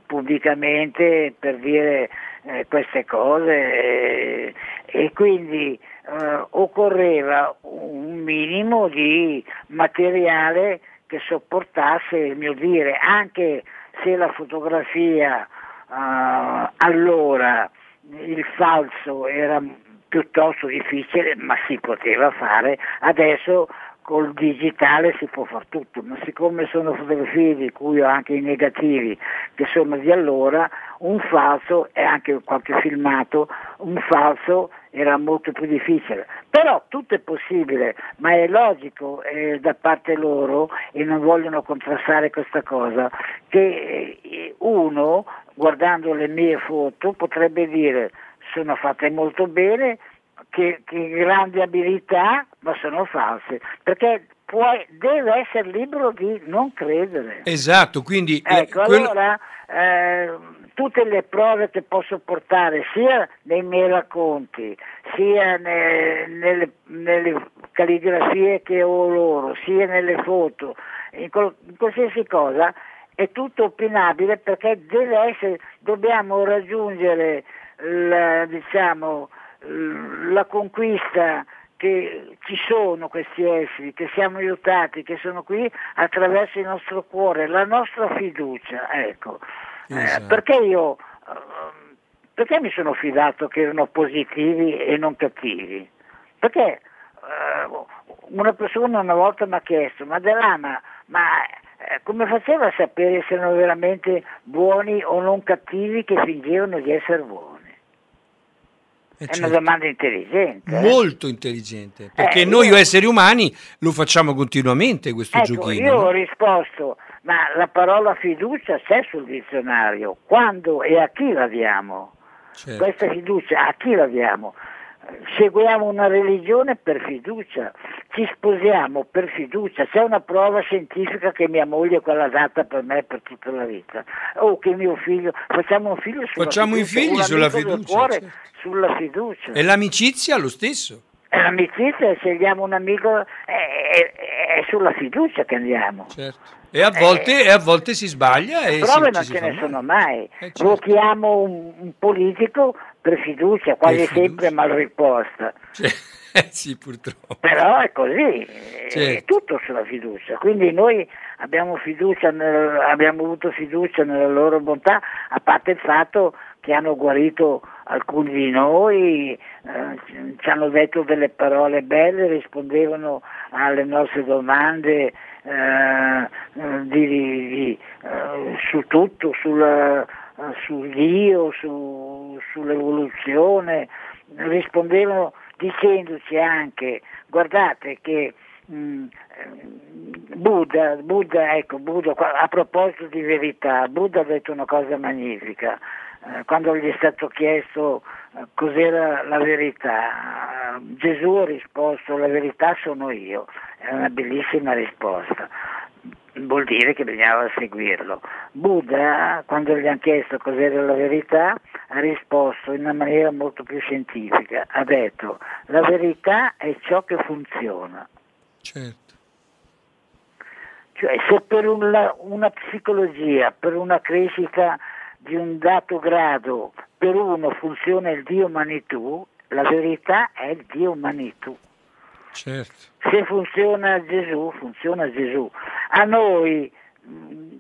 pubblicamente per dire eh, queste cose eh, e quindi eh, occorreva un minimo di materiale che sopportasse il mio dire, anche se la fotografia eh, allora il falso era piuttosto difficile, ma si poteva fare, adesso col digitale si può fare tutto, ma siccome sono fotografie di cui ho anche i negativi che sono di allora, un falso e anche qualche filmato, un falso era molto più difficile. Però tutto è possibile, ma è logico eh, da parte loro, e non vogliono contrastare questa cosa, che eh, uno, guardando le mie foto, potrebbe dire sono fatte molto bene, che, che grandi abilità, ma sono false, perché puoi, deve essere libero di non credere. Esatto, quindi eh, Ecco, quello- allora eh, tutte le prove che posso portare sia nei miei racconti, sia ne- nelle, nelle calligrafie che ho loro, sia nelle foto, in, qual- in qualsiasi cosa, è tutto opinabile perché deve essere, dobbiamo raggiungere la, diciamo, la conquista che ci sono questi esseri, che siamo aiutati, che sono qui attraverso il nostro cuore, la nostra fiducia, ecco. Eh, Esatto. perché io ehm, perché mi sono fidato che erano positivi e non cattivi? Perché eh, una persona una volta mi ha chiesto, ma Delama, ma eh, come faceva a sapere se erano veramente buoni o non cattivi che fingevano di essere buoni? Eh, È certo. una domanda intelligente. eh? Molto intelligente, perché Eh, noi io- esseri umani lo facciamo continuamente questo Ecco, giochino. io ho risposto, ma la parola fiducia c'è sul dizionario, quando e a chi la diamo? Certo. Questa fiducia a chi la diamo? Seguiamo una religione per fiducia, ci sposiamo per fiducia, c'è una prova scientifica che mia moglie è quella data per me per tutta la vita, o che mio figlio, facciamo un figlio sulla Facciamo i fiducia, figli un sulla fiducia, cuore certo. sulla fiducia. E l'amicizia lo stesso. E l'amicizia, scegliamo un amico, è, è- è sulla fiducia che andiamo. Certo. E a volte, e a volte si sbaglia e Prove si, non ce ne sono mai. Eh, certo. Votiamo un, un politico per fiducia, quasi Per fiducia. sempre mal riposta. Cioè, sì, purtroppo. Però è così, è Certo. tutto sulla fiducia. Quindi noi abbiamo, fiducia nel- abbiamo avuto fiducia nella loro bontà, a parte il fatto che hanno guarito alcuni di noi, eh, ci hanno detto delle parole belle, rispondevano alle nostre domande eh, eh, di- di- eh, su tutto, sul, eh, su Dio, su- sull'evoluzione, rispondevano dicendoci anche guardate che mh, eh, Buddha, Buddha, ecco, Buddha, a proposito di verità, Buddha ha detto una cosa magnifica, eh, quando gli è stato chiesto eh, cos'era la verità, eh, Gesù ha risposto la verità sono io, è una bellissima risposta vuol dire che bisognava seguirlo. Buddha, quando gli hanno chiesto cos'era la verità, ha risposto in una maniera molto più scientifica. Ha detto, la verità è ciò che funziona. Certo. Cioè, se per una, una psicologia, per una crescita di un dato grado, per uno funziona il Dio Manitù, la verità è il Dio Manitù. Certo. Se funziona Gesù, funziona Gesù. A noi,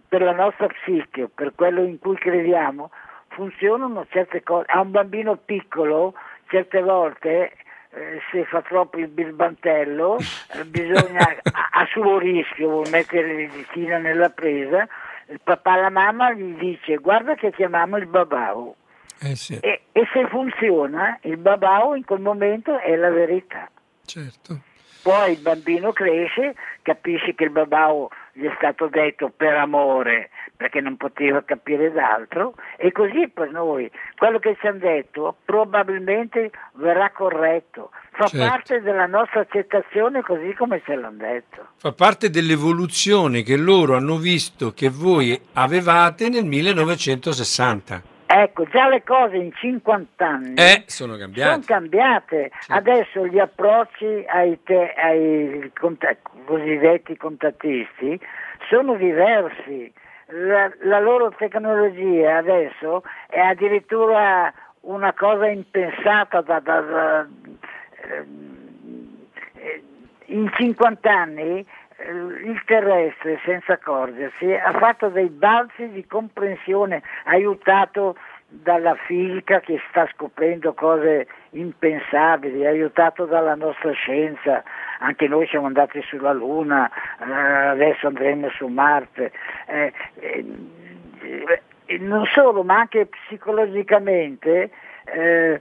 per la nostra psiche, per quello in cui crediamo, funzionano certe cose. A un bambino piccolo, certe volte, eh, se fa troppo il birbantello, eh, bisogna, a, a suo rischio, vuol mettere il ditino nella presa, il papà e la mamma gli dice guarda che chiamiamo il babau. Eh sì, E, e se funziona, il babau in quel momento è la verità. certo. Poi il bambino cresce, capisce che il babao gli è stato detto per amore, perché non poteva capire d'altro, e così per noi quello che ci hanno detto probabilmente verrà corretto, fa Certo. parte della nostra accettazione così come ce l'hanno detto. Fa parte dell'evoluzione che loro hanno visto che voi avevate nel 1960. Ecco, già le cose in 50 anni Eh, sono sono cambiate. cambiate. Adesso gli approcci ai, te- ai conta- cosiddetti contattisti sono diversi. La, la loro tecnologia adesso è addirittura una cosa impensata da, da- da- eh, in 50 anni il terrestre senza accorgersi ha fatto dei balzi di comprensione aiutato dalla fisica che sta scoprendo cose impensabili, aiutato dalla nostra scienza, anche noi siamo andati sulla Luna, eh, adesso andremo su Marte. Eh, eh, eh, non solo, ma anche psicologicamente, eh,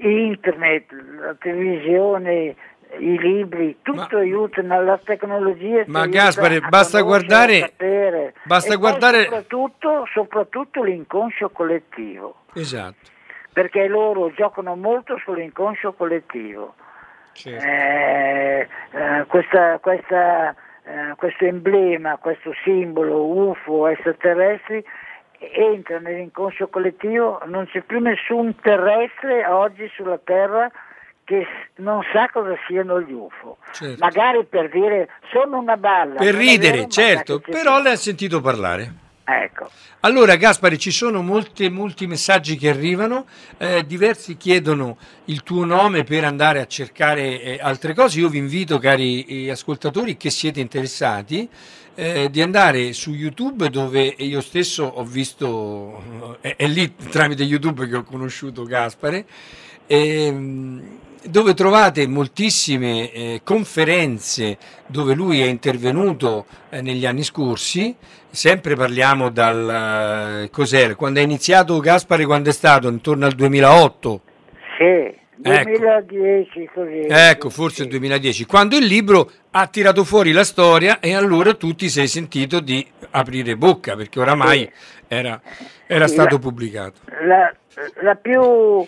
internet, la televisione, i libri, tutto Ma- aiutano, la tecnologia. Ma Gaspare, a basta guardare- basta guardare- Soprattutto, soprattutto l'inconscio collettivo, Esatto. perché loro giocano molto sull'inconscio collettivo. certo. Eh, eh, questa- questa, eh, questo emblema, questo simbolo UFO extraterrestri entra nell'inconscio collettivo, non c'è più nessun terrestre oggi sulla Terra che non sa cosa siano gli UFO. Certo. Magari per dire sono una balla. Per è vero, ridere, sa certo, però le ha sentito parlare. Ecco. Allora Gaspare, ci sono molti, molti messaggi che arrivano, eh, diversi chiedono il tuo nome per andare a cercare eh, altre cose. Io vi invito, cari eh, ascoltatori, che siete interessati, eh, di andare su YouTube dove io stesso ho visto, eh, è, è lì tramite YouTube che ho conosciuto Gaspare. ehm, dove trovate moltissime eh, conferenze dove lui è intervenuto eh, negli anni scorsi, sempre parliamo dal eh, cos'era, quando è iniziato Gaspare, quando è stato? Intorno al 2008. Sì, 2010 così. Ecco, forse sì. il 2010, quando il libro ha tirato fuori la storia e allora tu ti sei sentito di aprire bocca perché oramai era, era Sì, stato la- pubblicato. La, la più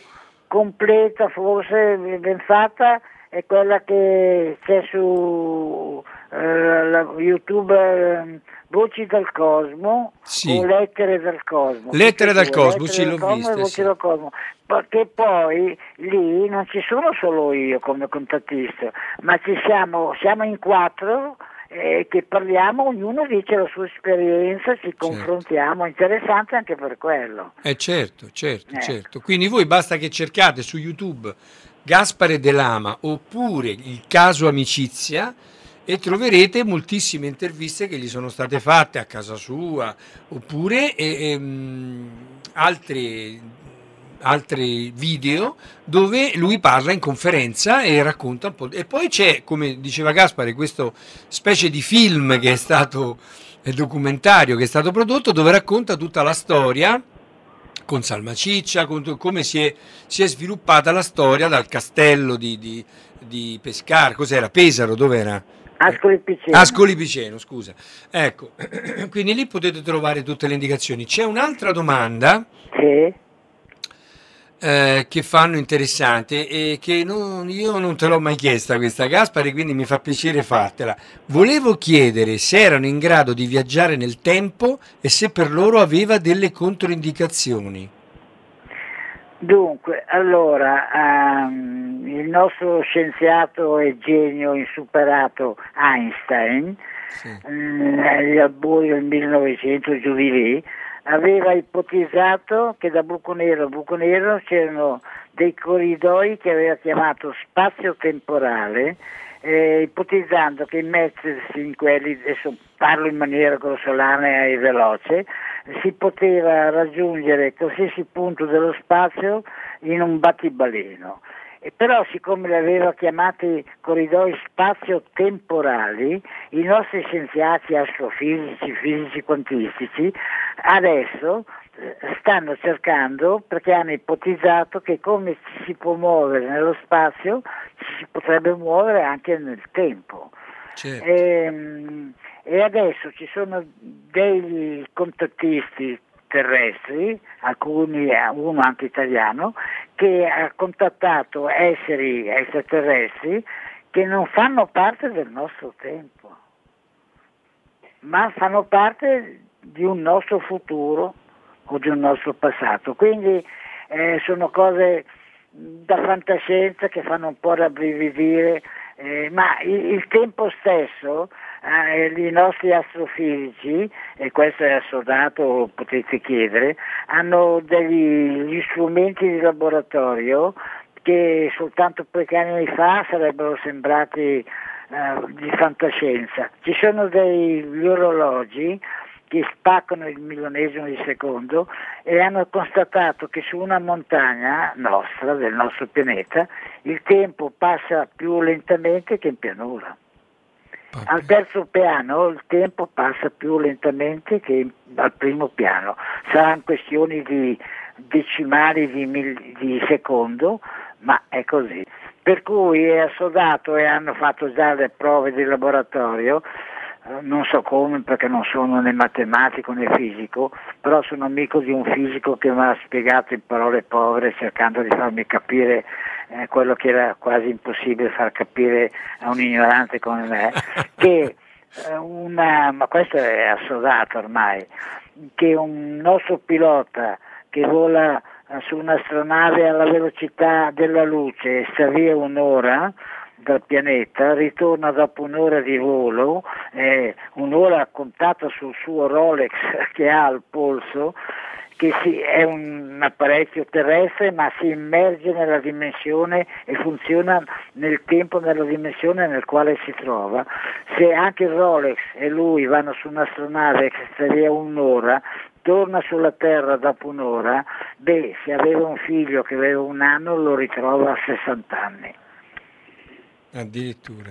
completa, forse ben fatta, è quella che c'è su eh, la YouTube eh, Voci dal Cosmo Sì. o Lettere dal Cosmo. Lettere dal Cosmo, Lettere sì, l'ho Cosmo viste, e Voci sì. dal Cosmo. Perché poi lì non ci sono solo io come contattista, ma ci siamo, siamo in quattro eh, che parliamo, ognuno dice la sua esperienza, Certo. ci confrontiamo, interessante anche per quello. Eh certo, certo, Ecco. certo. Quindi voi basta che cercate su YouTube Gaspare De Lama oppure il caso amicizia e troverete moltissime interviste che gli sono state fatte a casa sua oppure eh, ehm, altri, altri video dove lui parla in conferenza e racconta un po'. E poi c'è, come diceva Gaspare, questo specie di film che è stato eh, documentario che è stato prodotto dove racconta tutta la storia con Salma Ciccia, con come si è, si è sviluppata la storia dal castello di, di, di Pescara, cos'era? Pesaro, dov'era? Ascoli Piceno. Ascoli Piceno, scusa. Ecco, quindi lì potete trovare tutte le indicazioni. C'è un'altra domanda Sì. Eh, che fanno interessante e che non- io non te l'ho mai chiesta questa Gaspari, quindi mi fa piacere fartela. Volevo chiedere se erano in grado di viaggiare nel tempo e se per loro aveva delle controindicazioni. Dunque, allora, ehm, il nostro scienziato e genio insuperato Einstein, Sì. mm, agli albori del 1900 giù di lì, aveva ipotizzato che da buco nero a buco nero c'erano dei corridoi che aveva chiamato spazio-temporale, eh, ipotizzando che immettersi in quelli, adesso parlo in maniera grossolana e veloce, si poteva raggiungere qualsiasi punto dello spazio in un battibaleno. E però siccome li aveva chiamati corridoi spazio-temporali, i nostri scienziati astrofisici, fisici quantistici, adesso eh, stanno cercando, perché hanno ipotizzato che come ci si può muovere nello spazio, ci si potrebbe muovere anche nel tempo. Certo. Ehm, E, adesso ci sono dei contattisti terrestri, alcuni, uno anche italiano, che ha contattato esseri extraterrestri che non fanno parte del nostro tempo, ma fanno parte di un nostro futuro o di un nostro passato. Quindi eh, sono cose da fantascienza che fanno un po' rabbrividire, eh, ma il, il tempo stesso, i nostri astrofisici, e questo è assodato, potete chiedere, hanno degli strumenti di laboratorio che soltanto pochi anni fa sarebbero sembrati eh, di fantascienza. Ci sono degli orologi che spaccano il milionesimo di secondo e hanno constatato che su una montagna nostra, del nostro pianeta, il tempo passa più lentamente che in pianura. Al terzo piano il tempo passa più lentamente che al primo piano. Saranno questioni di decimali di, mil- di secondo, ma è così. Per cui è assodato e hanno fatto già le prove di laboratorio, non so come perché non sono né matematico né fisico, però sono amico di un fisico che mi ha spiegato in parole povere cercando di farmi capire eh, quello che era quasi impossibile far capire a un ignorante come me, che eh, una, ma questo è assodato ormai, che un nostro pilota che vola eh, su un'astronave alla velocità della luce e sta via un'ora, dal pianeta, ritorna dopo un'ora di volo, eh, un'ora contata sul suo Rolex che ha al polso, che si, è un apparecchio terrestre ma si immerge nella dimensione e funziona nel tempo, nella dimensione nel quale si trova. Se anche il Rolex e lui vanno su un'astronave che sta via un'ora, torna sulla Terra dopo un'ora, beh, se aveva un figlio che aveva un anno lo ritrova a 60 anni. Addirittura.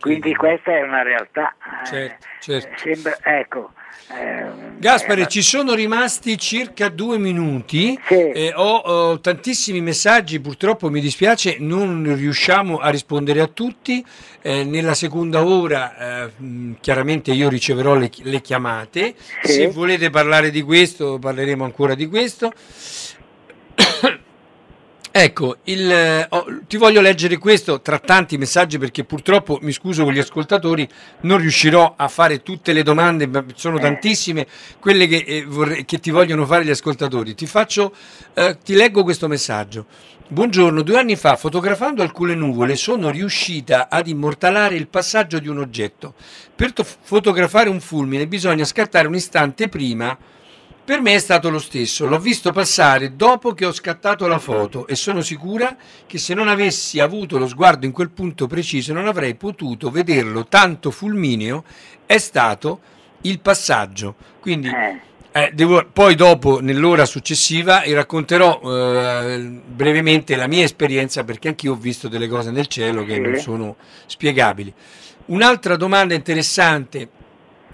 Quindi questa è una realtà. Certo, certo. Sembra, ecco, eh, Gaspare, eh, ci sono rimasti circa due minuti. Sì. Eh, ho, ho tantissimi messaggi, purtroppo mi dispiace, non riusciamo a rispondere a tutti. Eh, nella seconda ora, eh, mh, chiaramente, io riceverò le, le chiamate. Sì. Se volete parlare di questo, parleremo ancora di questo. Ecco, il, eh, oh, ti voglio leggere questo tra tanti messaggi perché purtroppo, mi scuso con gli ascoltatori, non riuscirò a fare tutte le domande, ma sono Eh. tantissime quelle che, eh, vorrei- che ti vogliono fare gli ascoltatori. Ti, faccio, eh, ti leggo questo messaggio. Buongiorno, due anni fa, fotografando alcune nuvole, sono riuscita ad immortalare il passaggio di un oggetto. Per to- fotografare un fulmine bisogna scattare un istante prima per me è stato lo stesso, l'ho visto passare dopo che ho scattato la foto e sono sicura che se non avessi avuto lo sguardo in quel punto preciso non avrei potuto vederlo tanto fulmineo è stato il passaggio. Quindi eh, eh, devo- poi dopo, nell'ora successiva, racconterò eh, brevemente la mia esperienza perché anch'io ho visto delle cose nel cielo che non sono spiegabili. Un'altra domanda interessante,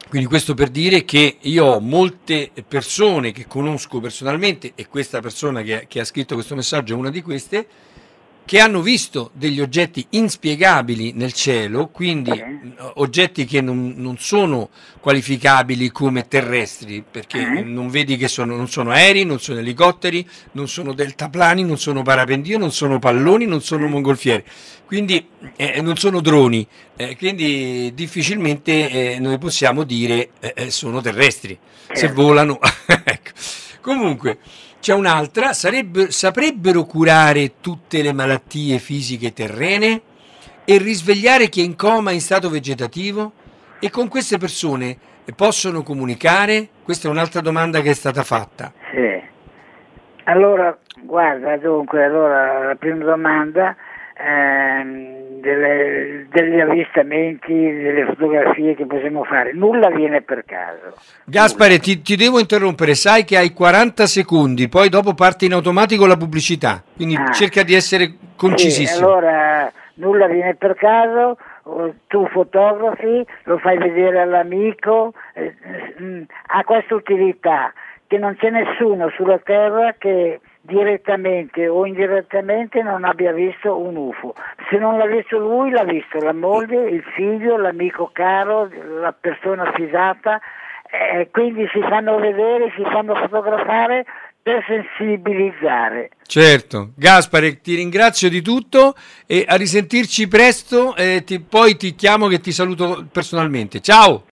quindi questo per dire che io ho molte persone che conosco personalmente e questa persona che, che ha scritto questo messaggio è una di queste, che hanno visto degli oggetti inspiegabili nel cielo, quindi mh, oggetti che non, non sono qualificabili come terrestri, perché Eh. non vedi che sono, non sono aerei, non sono elicotteri, non sono deltaplani, non sono parapendio, non sono palloni, non sono mongolfiere, quindi eh, non sono droni, eh, quindi difficilmente eh, noi possiamo dire eh, eh, sono terrestri, se Certo. volano. ecco. Comunque, c'è un'altra, sarebbe- saprebbero curare tutte le malattie fisiche terrene e risvegliare chi è in coma in stato vegetativo? E con queste persone possono comunicare? Questa è un'altra domanda che è stata fatta. sì. Allora, guarda, dunque, allora, la prima domanda ehm, delle- degli avvistamenti, delle fotografie che possiamo fare, nulla viene per caso. Gaspare, ti, ti devo interrompere, sai che hai 40 secondi, poi dopo parte in automatico la pubblicità, quindi Ah. cerca di essere Sì, concisissimo. allora nulla viene per caso, o tu fotografi, lo fai vedere all'amico, eh, mm, ha questa utilità che non c'è nessuno sulla Terra che direttamente o indirettamente non abbia visto un UFO. Se non l'ha visto lui, l'ha visto la moglie, il figlio, l'amico caro, la persona fidata, eh, quindi si fanno vedere, si fanno fotografare per sensibilizzare. Certo, Gaspare, ti ringrazio di tutto e a risentirci presto, e ti- poi ti chiamo che ti saluto personalmente. Ciao!